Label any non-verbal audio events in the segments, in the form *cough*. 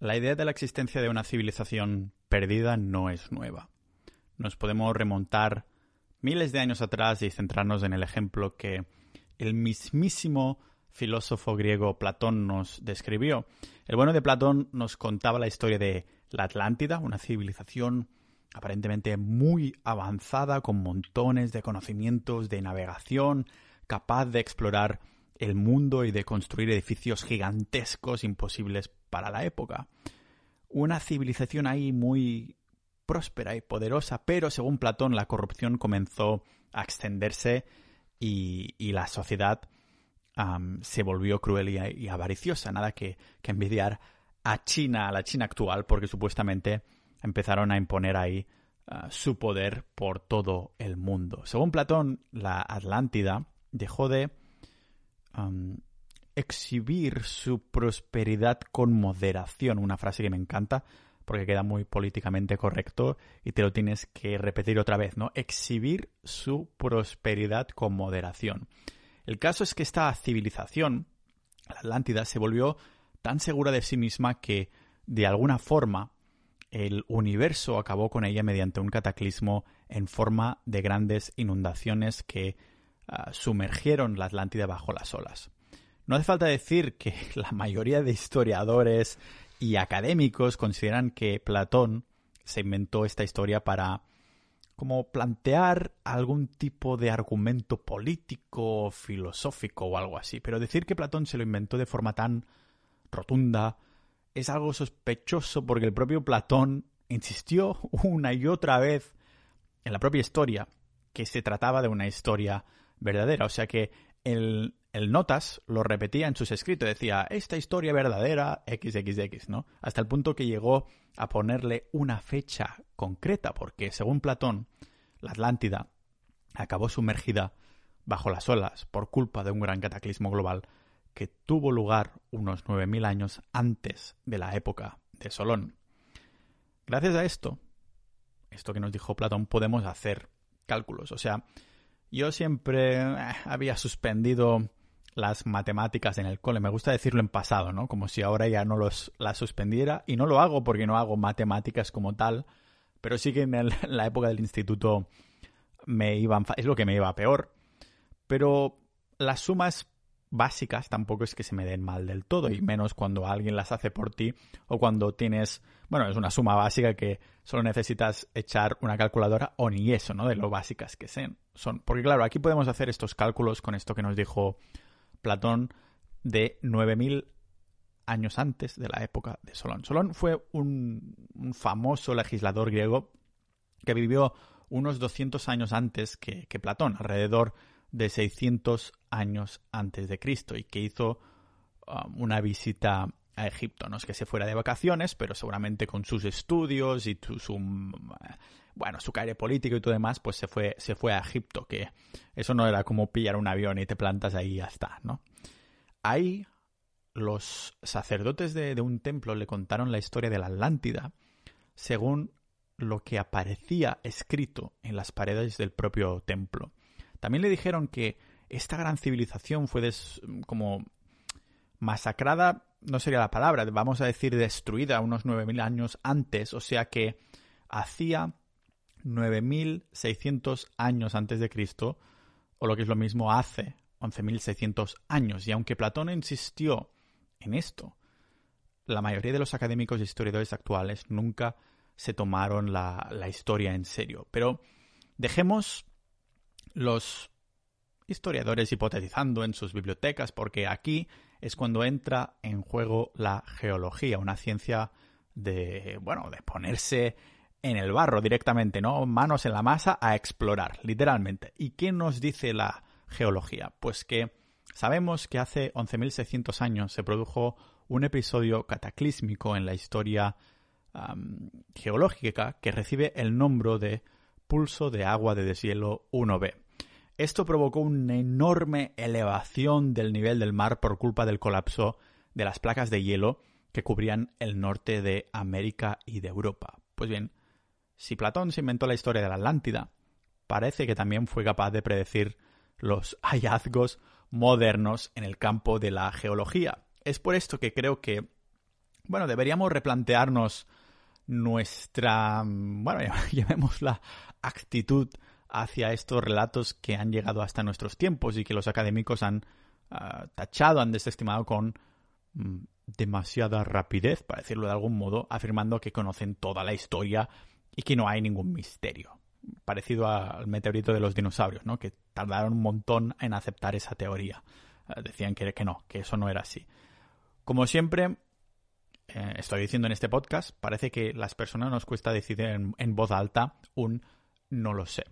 La idea de la existencia de una civilización perdida no es nueva. Nos podemos remontar miles de años atrás y centrarnos en el ejemplo que el mismísimo filósofo griego Platón nos describió. El bueno de Platón nos contaba la historia de la Atlántida, una civilización aparentemente muy avanzada, con montones de conocimientos de navegación, capaz de explorar el mundo y de construir edificios gigantescos imposibles para la época. Una civilización ahí muy próspera y poderosa, pero según Platón la corrupción comenzó a extenderse y, la sociedad se volvió cruel y, avariciosa. Nada que, envidiar a China, a la China actual, porque supuestamente empezaron a imponer ahí ah, su poder por todo el mundo. Según Platón, la Atlántida dejó de exhibir su prosperidad con moderación, una frase que me encanta porque queda muy políticamente correcto y te lo tienes que repetir otra vez, ¿no? Exhibir su prosperidad con moderación. El caso es que esta civilización, la Atlántida, se volvió tan segura de sí misma que, de alguna forma, el universo acabó con ella mediante un cataclismo en forma de grandes inundaciones que Ah, sumergieron la Atlántida bajo las olas. No hace falta decir que *laughs* la mayoría de historiadores y académicos consideran que Platón se inventó esta historia para como plantear algún tipo de argumento político, filosófico o algo así. Pero decir que Platón se lo inventó de forma tan rotunda es algo sospechoso porque el propio Platón insistió *laughs* una y otra vez en la propia historia que se trataba de una historia verdadera. O sea que el, el Notas lo repetía en sus escritos, decía, esta historia verdadera, XXX, ¿no? Hasta el punto que llegó a ponerle una fecha concreta, porque según Platón, la Atlántida acabó sumergida bajo las olas por culpa de un gran cataclismo global que tuvo lugar unos 9.000 años antes de la época de Solón. Gracias a esto, esto que nos dijo Platón, podemos hacer cálculos. O sea, yo siempre eh, había suspendido las matemáticas en el cole. Me gusta decirlo en pasado, ¿no? Como si ahora ya no los, las suspendiera. Y no lo hago porque no hago matemáticas como tal. Pero sí que en, la época del instituto me iban... Es lo que me iba peor. Pero las sumas básicas tampoco es que se me den mal del todo. Y menos cuando alguien las hace por ti. O cuando tienes... Bueno, es una suma básica que solo necesitas echar una calculadora o ni eso, ¿no? De lo básicas que sean son. Porque claro, aquí podemos hacer estos cálculos con esto que nos dijo Platón de 9000 años antes de la época de Solón. Solón fue un, famoso legislador griego que vivió unos 200 años antes que, Platón, alrededor de 600 años antes de Cristo, y que hizo um, una visita a Egipto. No es que se fuera de vacaciones, pero seguramente con sus estudios y su, bueno, su caire político y todo demás, pues se fue, se fue a Egipto, que eso no era como pillar un avión y te plantas ahí y ya está, ¿no? Ahí los sacerdotes de un templo le contaron la historia de la Atlántida según lo que aparecía escrito en las paredes del propio templo. También le dijeron que esta gran civilización fue como masacrada, no sería la palabra, vamos a decir destruida unos 9.000 años antes, o sea que hacía 9.600 años antes de Cristo, o lo que es lo mismo hace 11.600 años. Y aunque Platón insistió en esto, la mayoría de los académicos y historiadores actuales nunca se tomaron la historia en serio. Pero dejemos los historiadores hipotetizando en sus bibliotecas, porque aquí es cuando entra en juego la geología, una ciencia de, bueno, de ponerse en el barro directamente, ¿no? Manos en la masa a explorar, literalmente. ¿Y qué nos dice la geología? Pues que sabemos que hace 11.600 años se produjo un episodio cataclísmico en la historia geológica que recibe el nombre de pulso de agua de deshielo 1b. Esto provocó una enorme elevación del nivel del mar por culpa del colapso de las placas de hielo que cubrían el norte de América y de Europa. Pues bien, si Platón se inventó la historia de la Atlántida, parece que también fue capaz de predecir los hallazgos modernos en el campo de la geología. Es por esto que creo que bueno, deberíamos replantearnos nuestra, bueno, *laughs* llamémosla actitud hacia estos relatos que han llegado hasta nuestros tiempos y que los académicos han ah, tachado, han desestimado con mm, demasiada rapidez, para decirlo de algún modo, afirmando que conocen toda la historia y que no hay ningún misterio. Parecido al meteorito de los dinosaurios, ¿no? Que tardaron un montón en aceptar esa teoría. Ah, decían que, no, que eso no era así. Como siempre, eh, estoy diciendo en este podcast, parece que las personas nos cuesta decir en, voz alta un no lo sé.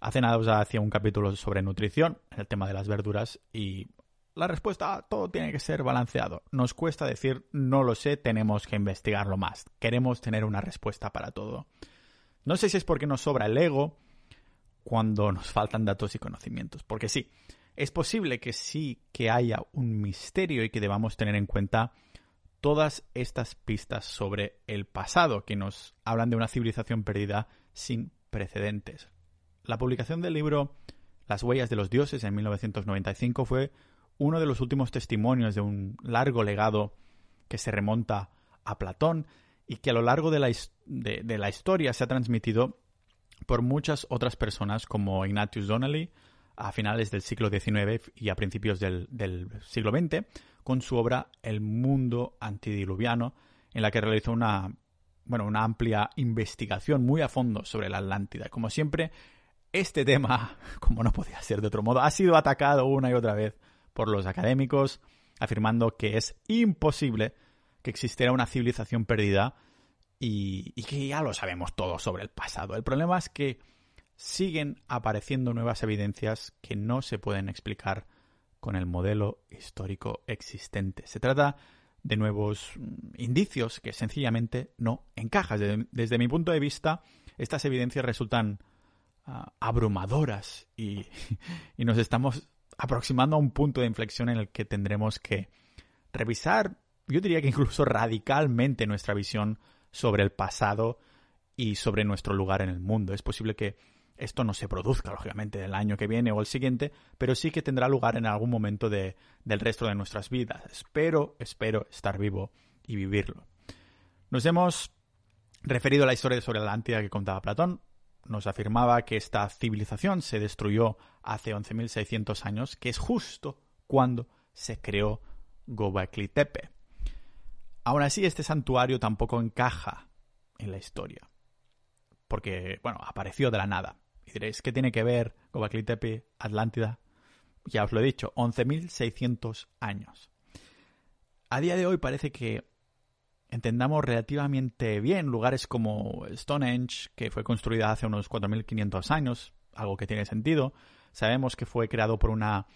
Hace nada os hacía un capítulo sobre nutrición, el tema de las verduras, y la respuesta, ah, todo tiene que ser balanceado. Nos cuesta decir no lo sé, tenemos que investigarlo más. Queremos tener una respuesta para todo. No sé si es porque nos sobra el ego cuando nos faltan datos y conocimientos, porque sí, es posible que sí que haya un misterio y que debamos tener en cuenta todas estas pistas sobre el pasado que nos hablan de una civilización perdida sin precedentes. La publicación del libro Las huellas de los dioses en 1995 fue uno de los últimos testimonios de un largo legado que se remonta a Platón y que a lo largo de la, de, la historia se ha transmitido por muchas otras personas como Ignatius Donnelly a finales del siglo XIX y a principios del, siglo XX, con su obra El mundo antidiluviano, en la que realizó una, bueno, una amplia investigación muy a fondo sobre la Atlántida. Como siempre, este tema, *laughs* como no podía ser de otro modo, ha sido atacado una y otra vez por los académicos, afirmando que es imposible que existiera una civilización perdida y, que ya lo sabemos todo sobre el pasado. El problema es que siguen apareciendo nuevas evidencias que no se pueden explicar con el modelo histórico existente. Se trata de nuevos mm, indicios que sencillamente no encajan. Desde, mi punto de vista, estas evidencias resultan ah, abrumadoras y, *laughs* y nos estamos aproximando a un punto de inflexión en el que tendremos que revisar, yo diría que incluso radicalmente nuestra visión sobre el pasado y sobre nuestro lugar en el mundo. Es posible que esto no se produzca, lógicamente, el año que viene o el siguiente, pero sí que tendrá lugar en algún momento de, del resto de nuestras vidas. Espero, espero estar vivo y vivirlo. Nos hemos referido a la historia sobre la Atlántida que contaba Platón. Nos afirmaba que esta civilización se destruyó hace 11.600 años, que es justo cuando se creó Gobekli Tepe. Aún así, este santuario tampoco encaja en la historia, porque, bueno, apareció de la nada. Y diréis, ¿qué tiene que ver Gobekli Tepe, Atlántida? Ya os lo he dicho, 11.600 años. A día de hoy parece que entendamos relativamente bien lugares como Stonehenge, que fue construida hace unos 4.500 años, algo que tiene sentido. Sabemos que fue creado por una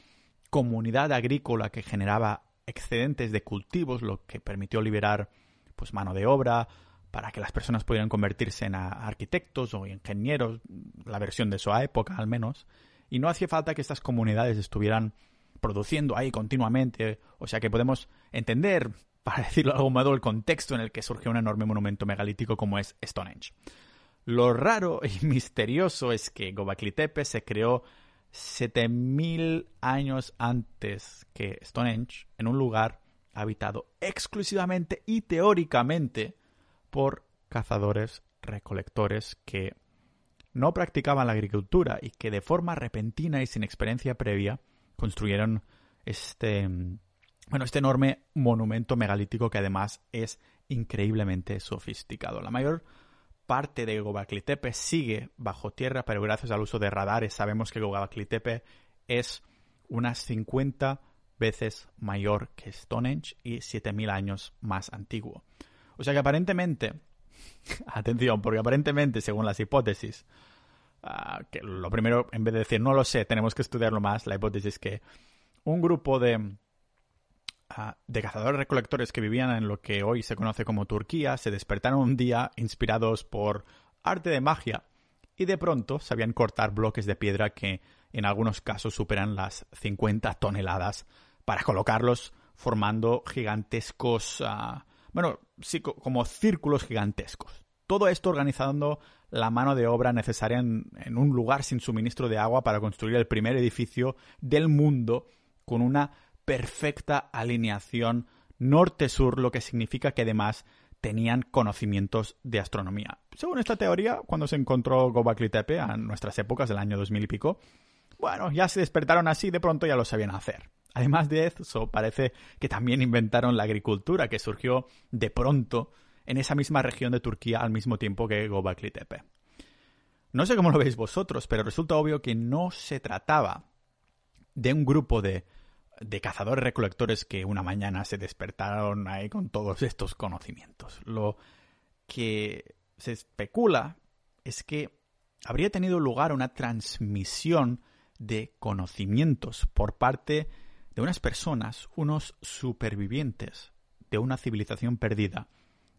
comunidad agrícola que generaba excedentes de cultivos, lo que permitió liberar pues mano de obra, para que las personas pudieran convertirse en arquitectos o ingenieros, la versión de su época al menos, y no hacía falta que estas comunidades estuvieran produciendo ahí continuamente, o sea que podemos entender, para *laughs* decirlo de algún modo, el contexto en el que surgió un enorme monumento megalítico como es Stonehenge. Lo raro y *laughs* misterioso es que Gobekli Tepe se creó 7000 años antes que Stonehenge en un lugar habitado exclusivamente y teóricamente por cazadores recolectores que no practicaban la agricultura y que de forma repentina y sin experiencia previa construyeron este bueno, este enorme monumento megalítico que además es increíblemente sofisticado. La mayor parte de Gobekli Tepe sigue bajo tierra, pero gracias al uso de radares sabemos que Gobekli Tepe es unas 50 veces mayor que Stonehenge y 7000 años más antiguo. O sea que aparentemente, *laughs* atención, porque aparentemente, según las hipótesis, ah, que lo primero, en vez de decir no lo sé, tenemos que estudiarlo más, la hipótesis es que un grupo de, de cazadores recolectores que vivían en lo que hoy se conoce como Turquía se despertaron un día inspirados por arte de magia y de pronto sabían cortar bloques de piedra que en algunos casos superan las 50 toneladas para colocarlos formando gigantescos uh, bueno, como círculos gigantescos. Todo esto organizando la mano de obra necesaria en, un lugar sin suministro de agua para construir el primer edificio del mundo con una perfecta alineación norte-sur, lo que significa que además tenían conocimientos de astronomía. Según esta teoría, cuando se encontró Gobekli Tepe a nuestras épocas del año 2000 y pico, bueno, ya se despertaron así, de pronto ya lo sabían hacer. Además de eso, parece que también inventaron la agricultura, que surgió de pronto en esa misma región de Turquía al mismo tiempo que Gobekli Tepe. No sé cómo lo veis vosotros, pero resulta obvio que no se trataba de un grupo de, de cazadores recolectores que una mañana se despertaron ahí con todos estos conocimientos. Lo que se especula es que habría tenido lugar una transmisión de conocimientos por parte de unas personas, unos supervivientes de una civilización perdida,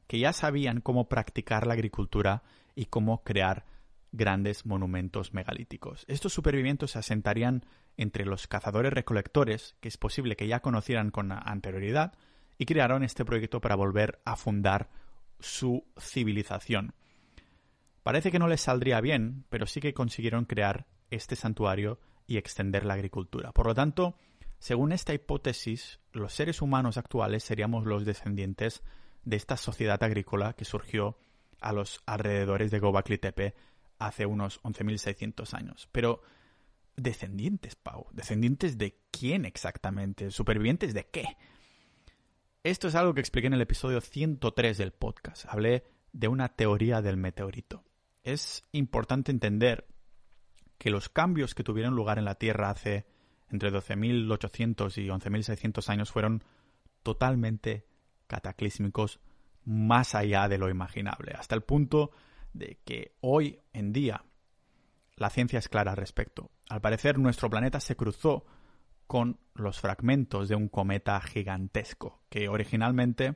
que ya sabían cómo practicar la agricultura y cómo crear grandes monumentos megalíticos. Estos supervivientes se asentarían entre los cazadores recolectores, que es posible que ya conocieran con anterioridad, y crearon este proyecto para volver a fundar su civilización. Parece que no les saldría bien, pero sí que consiguieron crear este santuario y extender la agricultura. Por lo tanto, según esta hipótesis, los seres humanos actuales seríamos los descendientes de esta sociedad agrícola que surgió a los alrededores de Gobekli Tepe hace unos 11.600 años. Pero, ¿descendientes, Pau? ¿Descendientes de quién exactamente? ¿Supervivientes de qué? Esto es algo que expliqué en el episodio 103 del podcast. Hablé de una teoría del meteorito. Es importante entender que los cambios que tuvieron lugar en la Tierra hace entre 12.800 y 11.600 años fueron totalmente cataclísmicos más allá de lo imaginable, hasta el punto de que hoy en día la ciencia es clara al respecto. Al parecer nuestro planeta se cruzó con los fragmentos de un cometa gigantesco que originalmente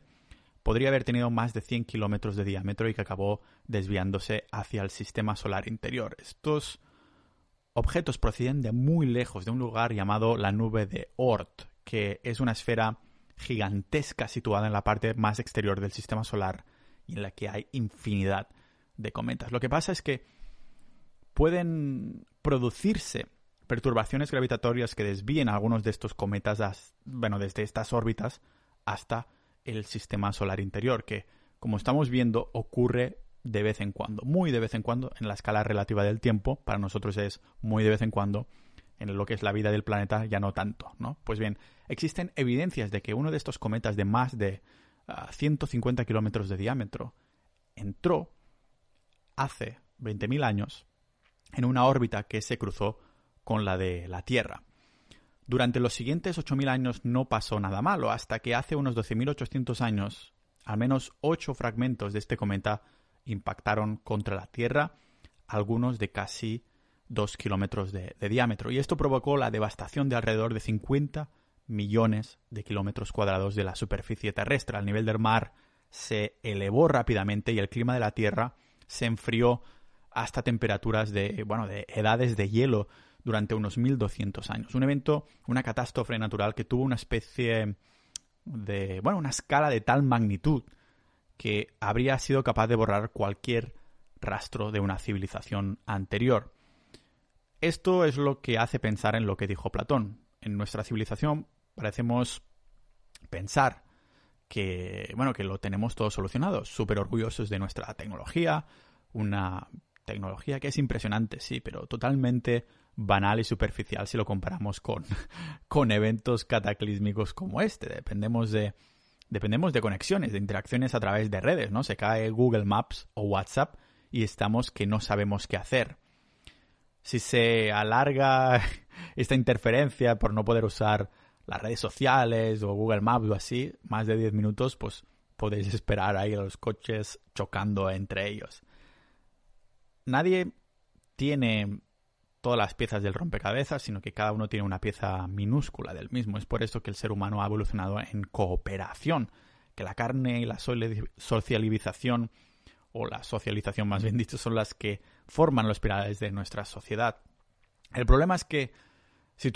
podría haber tenido más de 100 kilómetros de diámetro y que acabó desviándose hacia el sistema solar interior. Estos objetos proceden de muy lejos, de un lugar llamado la nube de Oort, que es una esfera gigantesca situada en la parte más exterior del sistema solar y en la que hay infinidad de cometas. Lo que pasa es que pueden producirse perturbaciones gravitatorias que desvíen algunos de estos cometas, bueno, desde estas órbitas hasta el sistema solar interior, que, como estamos viendo, ocurre de vez en cuando, muy de vez en cuando, en la escala relativa del tiempo, para nosotros es muy de vez en cuando, en lo que es la vida del planeta ya no tanto, ¿no? Pues bien, existen evidencias de que uno de estos cometas de más de 150 ah, kilómetros de diámetro entró hace 20.000 años en una órbita que se cruzó con la de la Tierra. Durante los siguientes 8.000 años no pasó nada malo, hasta que hace unos 12.800 años, al menos 8 fragmentos de este cometa impactaron contra la Tierra, algunos de casi 2 kilómetros de, de, diámetro. Y esto provocó la devastación de alrededor de 50 millones de kilómetros cuadrados de la superficie terrestre. El nivel del mar se elevó rápidamente y el clima de la Tierra se enfrió hasta temperaturas de, bueno, de edades de hielo durante unos 1200 años. Un evento, una catástrofe natural que tuvo una especie de, bueno, una escala de tal magnitud que habría sido capaz de borrar cualquier rastro de una civilización anterior. Esto es lo que hace pensar en lo que dijo Platón. En nuestra civilización parecemos pensar que, bueno, que lo tenemos todo solucionado, súper orgullosos de nuestra tecnología, una tecnología que es impresionante, sí, pero totalmente banal y superficial si lo comparamos con, *laughs* con eventos cataclísmicos como este. Dependemos de, dependemos de conexiones, de interacciones a través de redes, ¿no? Se cae Google Maps o WhatsApp y estamos que no sabemos qué hacer. Si se alarga *laughs* esta interferencia por no poder usar las redes sociales o Google Maps o así, más de 10 minutos, pues podéis esperar ahí a los coches chocando entre ellos. Nadie tiene todas las piezas del rompecabezas, sino que cada uno tiene una pieza minúscula del mismo. Es por eso que el ser humano ha evolucionado en cooperación, que la carne y la socialización, o la socialización más bien *laughs* dicho, son las que forman los pilares de nuestra sociedad. El problema es que si,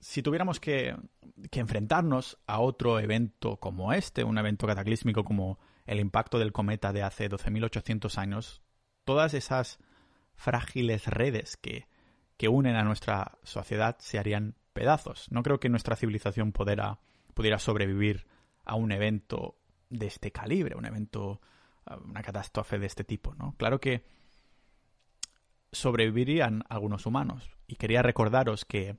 si tuviéramos que, que, enfrentarnos a otro evento como este, un evento cataclísmico como el impacto del cometa de hace 12.800 años, todas esas frágiles redes que, que unen a nuestra sociedad se harían pedazos. No creo que nuestra civilización pudiera, pudiera sobrevivir a un evento de este calibre, un evento, una catástrofe de este tipo, ¿no? Claro que sobrevivirían algunos humanos. Y quería recordaros que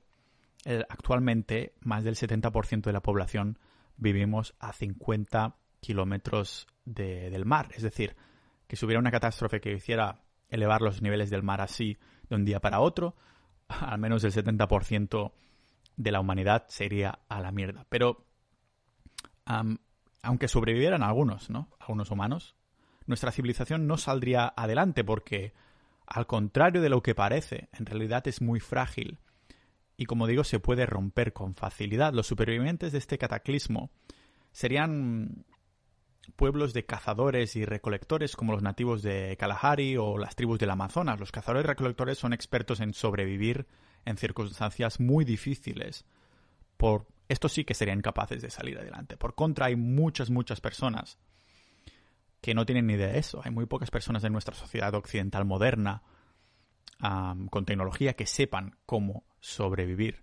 eh, actualmente más del 70% de la población vivimos a 50 kilómetros del mar. Es decir, que si hubiera una catástrofe que hiciera elevar los niveles del mar así de un día para otro, *laughs* al menos el 70% de la humanidad se iría a la mierda. Pero, aunque sobrevivieran algunos, ¿no? Algunos humanos, nuestra civilización no saldría adelante porque, al contrario de lo que parece, en realidad es muy frágil y, como digo, se puede romper con facilidad. Los supervivientes de este cataclismo serían pueblos de cazadores y recolectores como los nativos de Kalahari o las tribus del Amazonas. Los cazadores y recolectores son expertos en sobrevivir en circunstancias muy difíciles. Por estos sí que serían capaces de salir adelante. Por contra, hay muchas, muchas personas que no tienen ni idea de eso. Hay muy pocas personas en nuestra sociedad occidental moderna con tecnología que sepan cómo sobrevivir.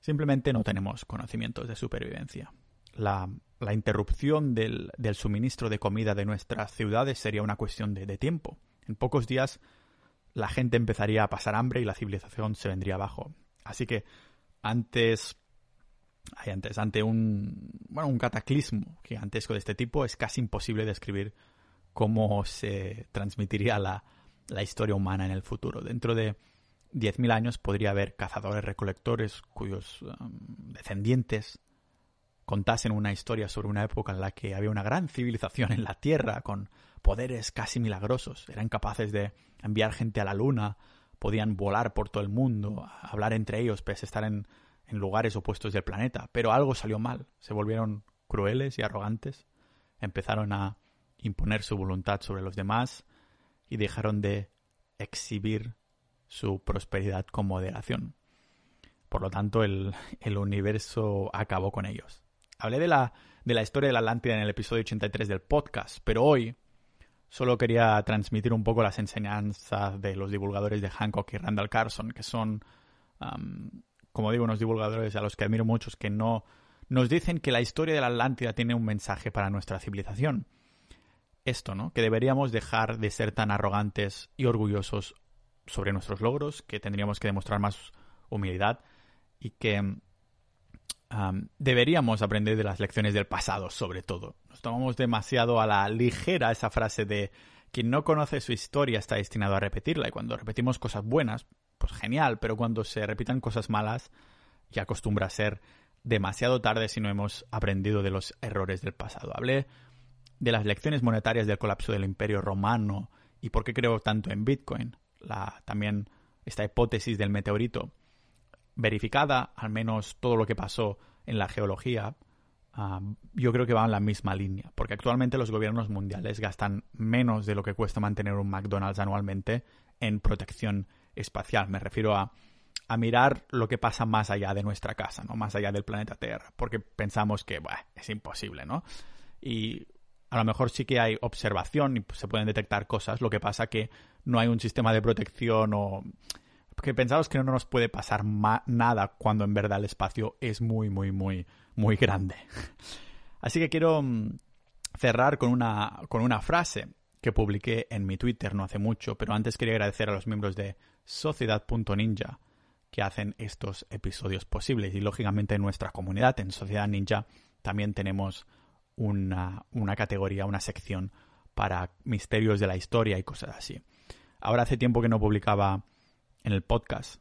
Simplemente no tenemos conocimientos de supervivencia. La, interrupción del, suministro de comida de nuestras ciudades sería una cuestión de, de tiempo. En pocos días la gente empezaría a pasar hambre y la civilización se vendría abajo. Así que antes, antes ante un, bueno, un cataclismo gigantesco de este tipo, es casi imposible describir cómo se transmitiría la, la historia humana en el futuro. Dentro de 10.000 años podría haber cazadores recolectores cuyos um, descendientes contasen una historia sobre una época en la que había una gran civilización en la Tierra con poderes casi milagrosos. Eran capaces de enviar gente a la Luna, podían volar por todo el mundo, hablar entre ellos, pese a estar en, en lugares opuestos del planeta. Pero algo salió mal. Se volvieron crueles y arrogantes. Empezaron a imponer su voluntad sobre los demás y dejaron de exhibir su prosperidad con moderación. Por lo tanto, el, universo acabó con ellos. Hablé de la, de la historia de la Atlántida en el episodio 83 del podcast, pero hoy solo quería transmitir un poco las enseñanzas de los divulgadores de Hancock y Randall Carson, que son, como digo, unos divulgadores a los que admiro muchos, que no nos dicen que la historia de la Atlántida tiene un mensaje para nuestra civilización esto, ¿no? Que deberíamos dejar de ser tan arrogantes y orgullosos sobre nuestros logros, que tendríamos que demostrar más humildad y que deberíamos aprender de las lecciones del pasado, sobre todo. Nos tomamos demasiado a la ligera esa frase de quien no conoce su historia está destinado a repetirla y cuando repetimos cosas buenas, pues genial, pero cuando se repitan cosas malas ya acostumbra a ser demasiado tarde si no hemos aprendido de los errores del pasado. Hablé de las lecciones monetarias del colapso del Imperio Romano y por qué creo tanto en Bitcoin. La, también esta hipótesis del meteorito, verificada, al menos todo lo que pasó en la geología, ah, yo creo que va en la misma línea, porque actualmente los gobiernos mundiales gastan menos de lo que cuesta mantener un McDonald's anualmente en protección espacial. Me refiero a, a mirar lo que pasa más allá de nuestra casa, ¿no? Más allá del planeta Tierra, porque pensamos que es imposible, ¿no? Y a lo mejor sí que hay observación y se pueden detectar cosas, lo que pasa que no hay un sistema de protección o que pensamos que no nos puede pasar nada cuando en verdad el espacio es muy, muy, muy, muy grande. *laughs* Así que quiero mm, cerrar con una, con una frase que publiqué en mi Twitter no hace mucho, pero antes quería agradecer a los miembros de Sociedad.ninja que hacen estos episodios posibles y lógicamente en nuestra comunidad, en Sociedad Ninja, también tenemos una, una categoría, una sección para misterios de la historia y cosas así. Ahora hace tiempo que no publicaba en el podcast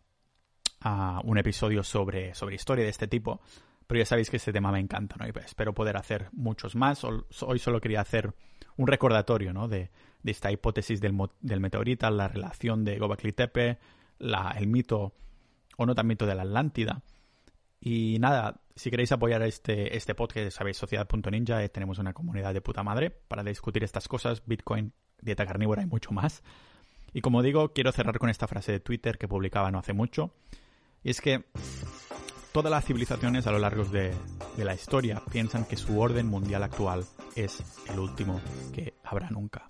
uh, un episodio sobre, sobre historia de este tipo, pero ya sabéis que este tema me encanta, ¿no? Y pues espero poder hacer muchos más. Hoy solo quería hacer un recordatorio, ¿no? De, de esta hipótesis del, del, meteorita, la relación de Gobekli Tepe, la, el mito o no tan mito de la Atlántida. Y nada, si queréis apoyar este, este podcast, sabéis, sociedad.ninja, eh, tenemos una comunidad de puta madre para discutir estas cosas, Bitcoin, dieta carnívora y mucho más. Y como digo, quiero cerrar con esta frase de Twitter que publicaba no hace mucho. Y es que todas las civilizaciones a lo largo de, de la historia piensan que su orden mundial actual es el último que habrá nunca.